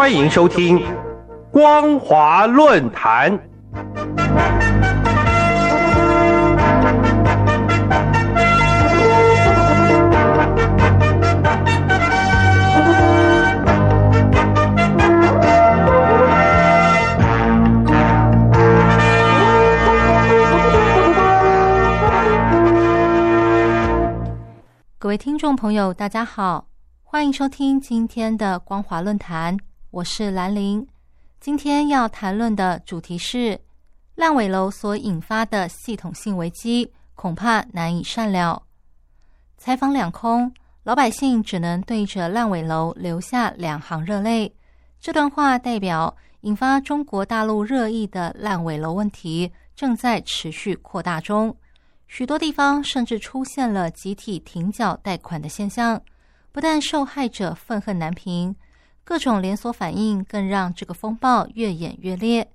欢迎收听《光华论坛》。各位听众朋友，大家好，欢迎收听今天的光华论坛，我是兰玲。今天要谈论的主题是烂尾楼所引发的系统性危机，恐怕难以善了。采访两空，老百姓只能对着烂尾楼流下两行热泪。这段话代表引发中国大陆热议的烂尾楼问题正在持续扩大中。许多地方甚至出现了集体停缴贷款的现象，不但受害者愤恨难平，各种连锁反应更让这个风暴越演越烈。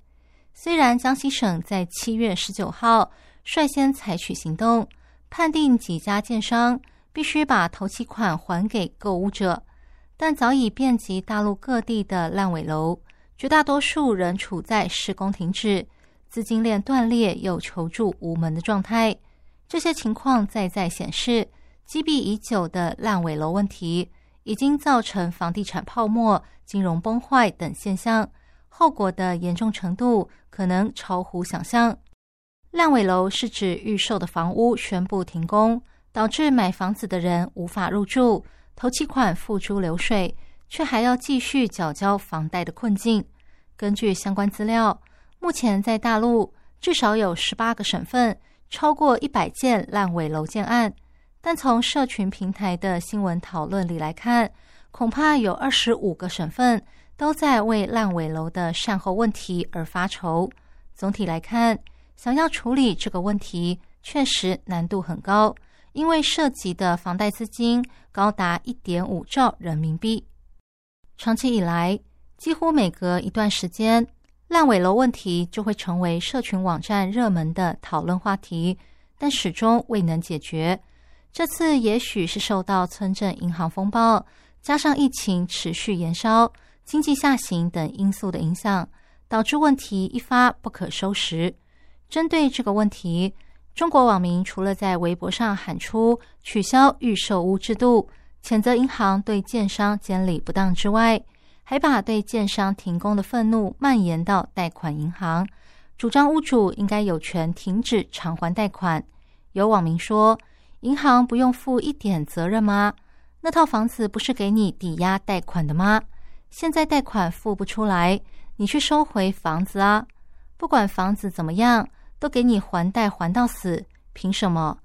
虽然江西省在七月十九号率先采取行动，判定几家建商必须把头期款还给购物者，但早已遍及大陆各地的烂尾楼，绝大多数仍处在施工停止、资金链断裂又求助无门的状态。这些情况再再显示，积弊已久的烂尾楼问题已经造成房地产泡沫、金融崩坏等现象，后果的严重程度可能超乎想象。烂尾楼是指预售的房屋宣布停工，导致买房子的人无法入住，头期款付诸流水，却还要继续缴交房贷的困境。根据相关资料，目前在大陆至少有十八个省份。超过一百件烂尾楼建案，但从社群平台的新闻讨论里来看，恐怕有二十五个省份都在为烂尾楼的善后问题而发愁。总体来看，想要处理这个问题确实难度很高，因为涉及的房贷资金高达一点五兆人民币。长期以来，几乎每隔一段时间。烂尾楼问题就会成为社群网站热门的讨论话题，但始终未能解决。这次也许是受到村镇银行风暴，加上疫情持续延烧、经济下行等因素的影响，导致问题一发不可收拾。针对这个问题，中国网民除了在微博上喊出取消预售屋制度、谴责银行对建商监理不当之外，还把对建商停工的愤怒蔓延到贷款银行，主张屋主应该有权停止偿还贷款。有网民说：“银行不用负一点责任吗？那套房子不是给你抵押贷款的吗？现在贷款付不出来，你去收回房子啊！不管房子怎么样，都给你还贷还到死，凭什么？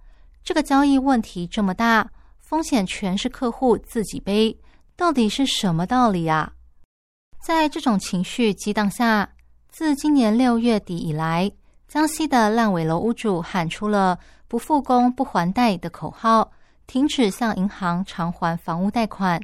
这个交易问题这么大，风险全是客户自己背，到底是什么道理啊？”在这种情绪激荡下，自今年六月底以来，江西的烂尾楼屋主喊出了“不复工不还贷”的口号，停止向银行偿还房屋贷款。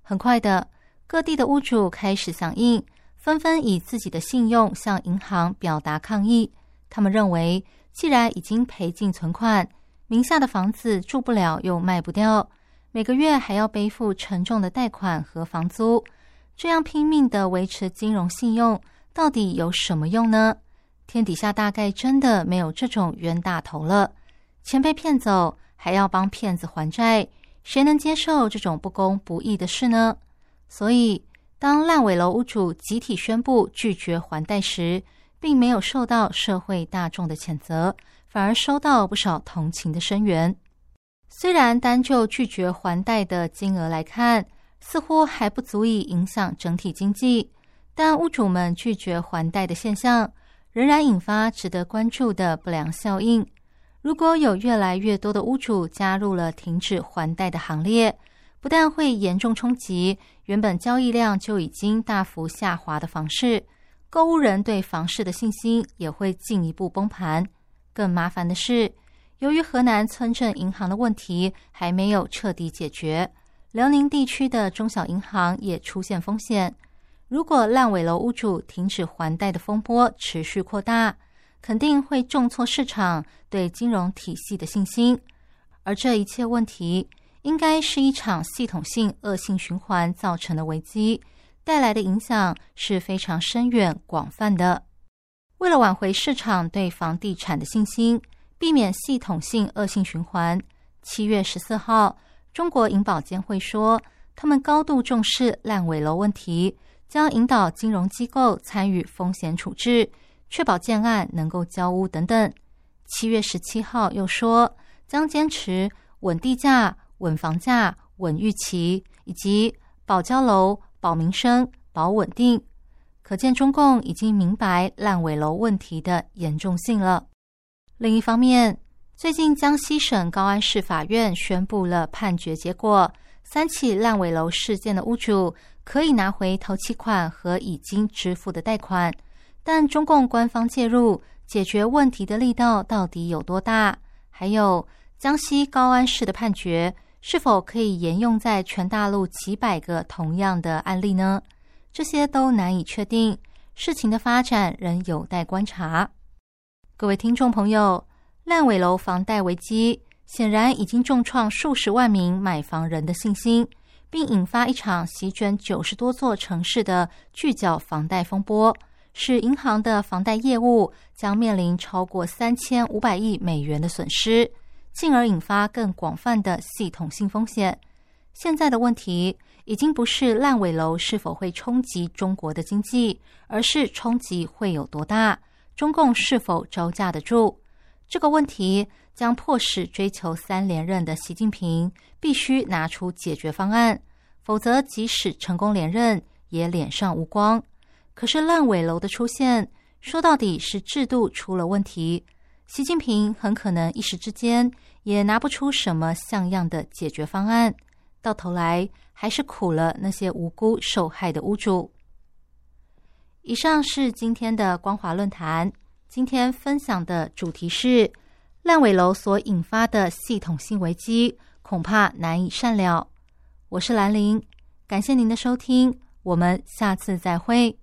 很快的，各地的屋主开始响应，纷纷以自己的信用向银行表达抗议。他们认为，既然已经赔尽存款，名下的房子住不了又卖不掉，每个月还要背负沉重的贷款和房租。这样拼命的维持金融信用，到底有什么用呢？天底下大概真的没有这种冤大头了。钱被骗走，还要帮骗子还债，谁能接受这种不公不义的事呢？所以，当烂尾楼屋主集体宣布拒绝还贷时，并没有受到社会大众的谴责，反而收到不少同情的声援。虽然单就拒绝还贷的金额来看，似乎还不足以影响整体经济，但屋主们拒绝还贷的现象仍然引发值得关注的不良效应。如果有越来越多的屋主加入了停止还贷的行列，不但会严重冲击原本交易量就已经大幅下滑的房市，购物人对房市的信心也会进一步崩盘。更麻烦的是，由于河南村镇银行的问题还没有彻底解决。辽宁地区的中小银行也出现风险。如果烂尾楼屋主停止还贷的风波持续扩大，肯定会重挫市场对金融体系的信心。而这一切问题，应该是一场系统性恶性循环造成的危机。带来的影响是非常深远广泛的。为了挽回市场对房地产的信心，避免系统性恶性循环，七月十四号，中国银保监会说，他们高度重视烂尾楼问题，将引导金融机构参与风险处置，确保建案能够交屋等等。七月十七号又说，将坚持稳地价、稳房价、稳预期，以及保交楼、保民生、保稳定。可见中共已经明白烂尾楼问题的严重性了。另一方面，最近江西省高安市法院宣布了判决结果：三起烂尾楼事件的屋主可以拿回头期款和已经支付的贷款，但中共官方介入。解决问题的力道到底有多大？还有江西高安市的判决是否可以沿用在全大陆几百个同样的案例呢？这些都难以确定，事情的发展仍有待观察。各位听众朋友，烂尾楼房贷危机显然已经重创数十万名买房人的信心，并引发一场席卷九十多座城市的巨缴房贷风波。使银行的房贷业务将面临超过三千五百亿美元的损失，进而引发更广泛的系统性风险。现在的问题已经不是烂尾楼是否会冲击中国的经济，而是冲击会有多大，中共是否招架得住？这个问题将迫使追求三连任的习近平必须拿出解决方案，否则即使成功连任，也脸上无光。可是烂尾楼的出现，说到底是制度出了问题。习近平很可能一时之间也拿不出什么像样的解决方案，到头来还是苦了那些无辜受害的屋主。以上是今天的光华论坛，今天分享的主题是烂尾楼所引发的系统性危机，恐怕难以善了。我是兰陵，感谢您的收听，我们下次再会。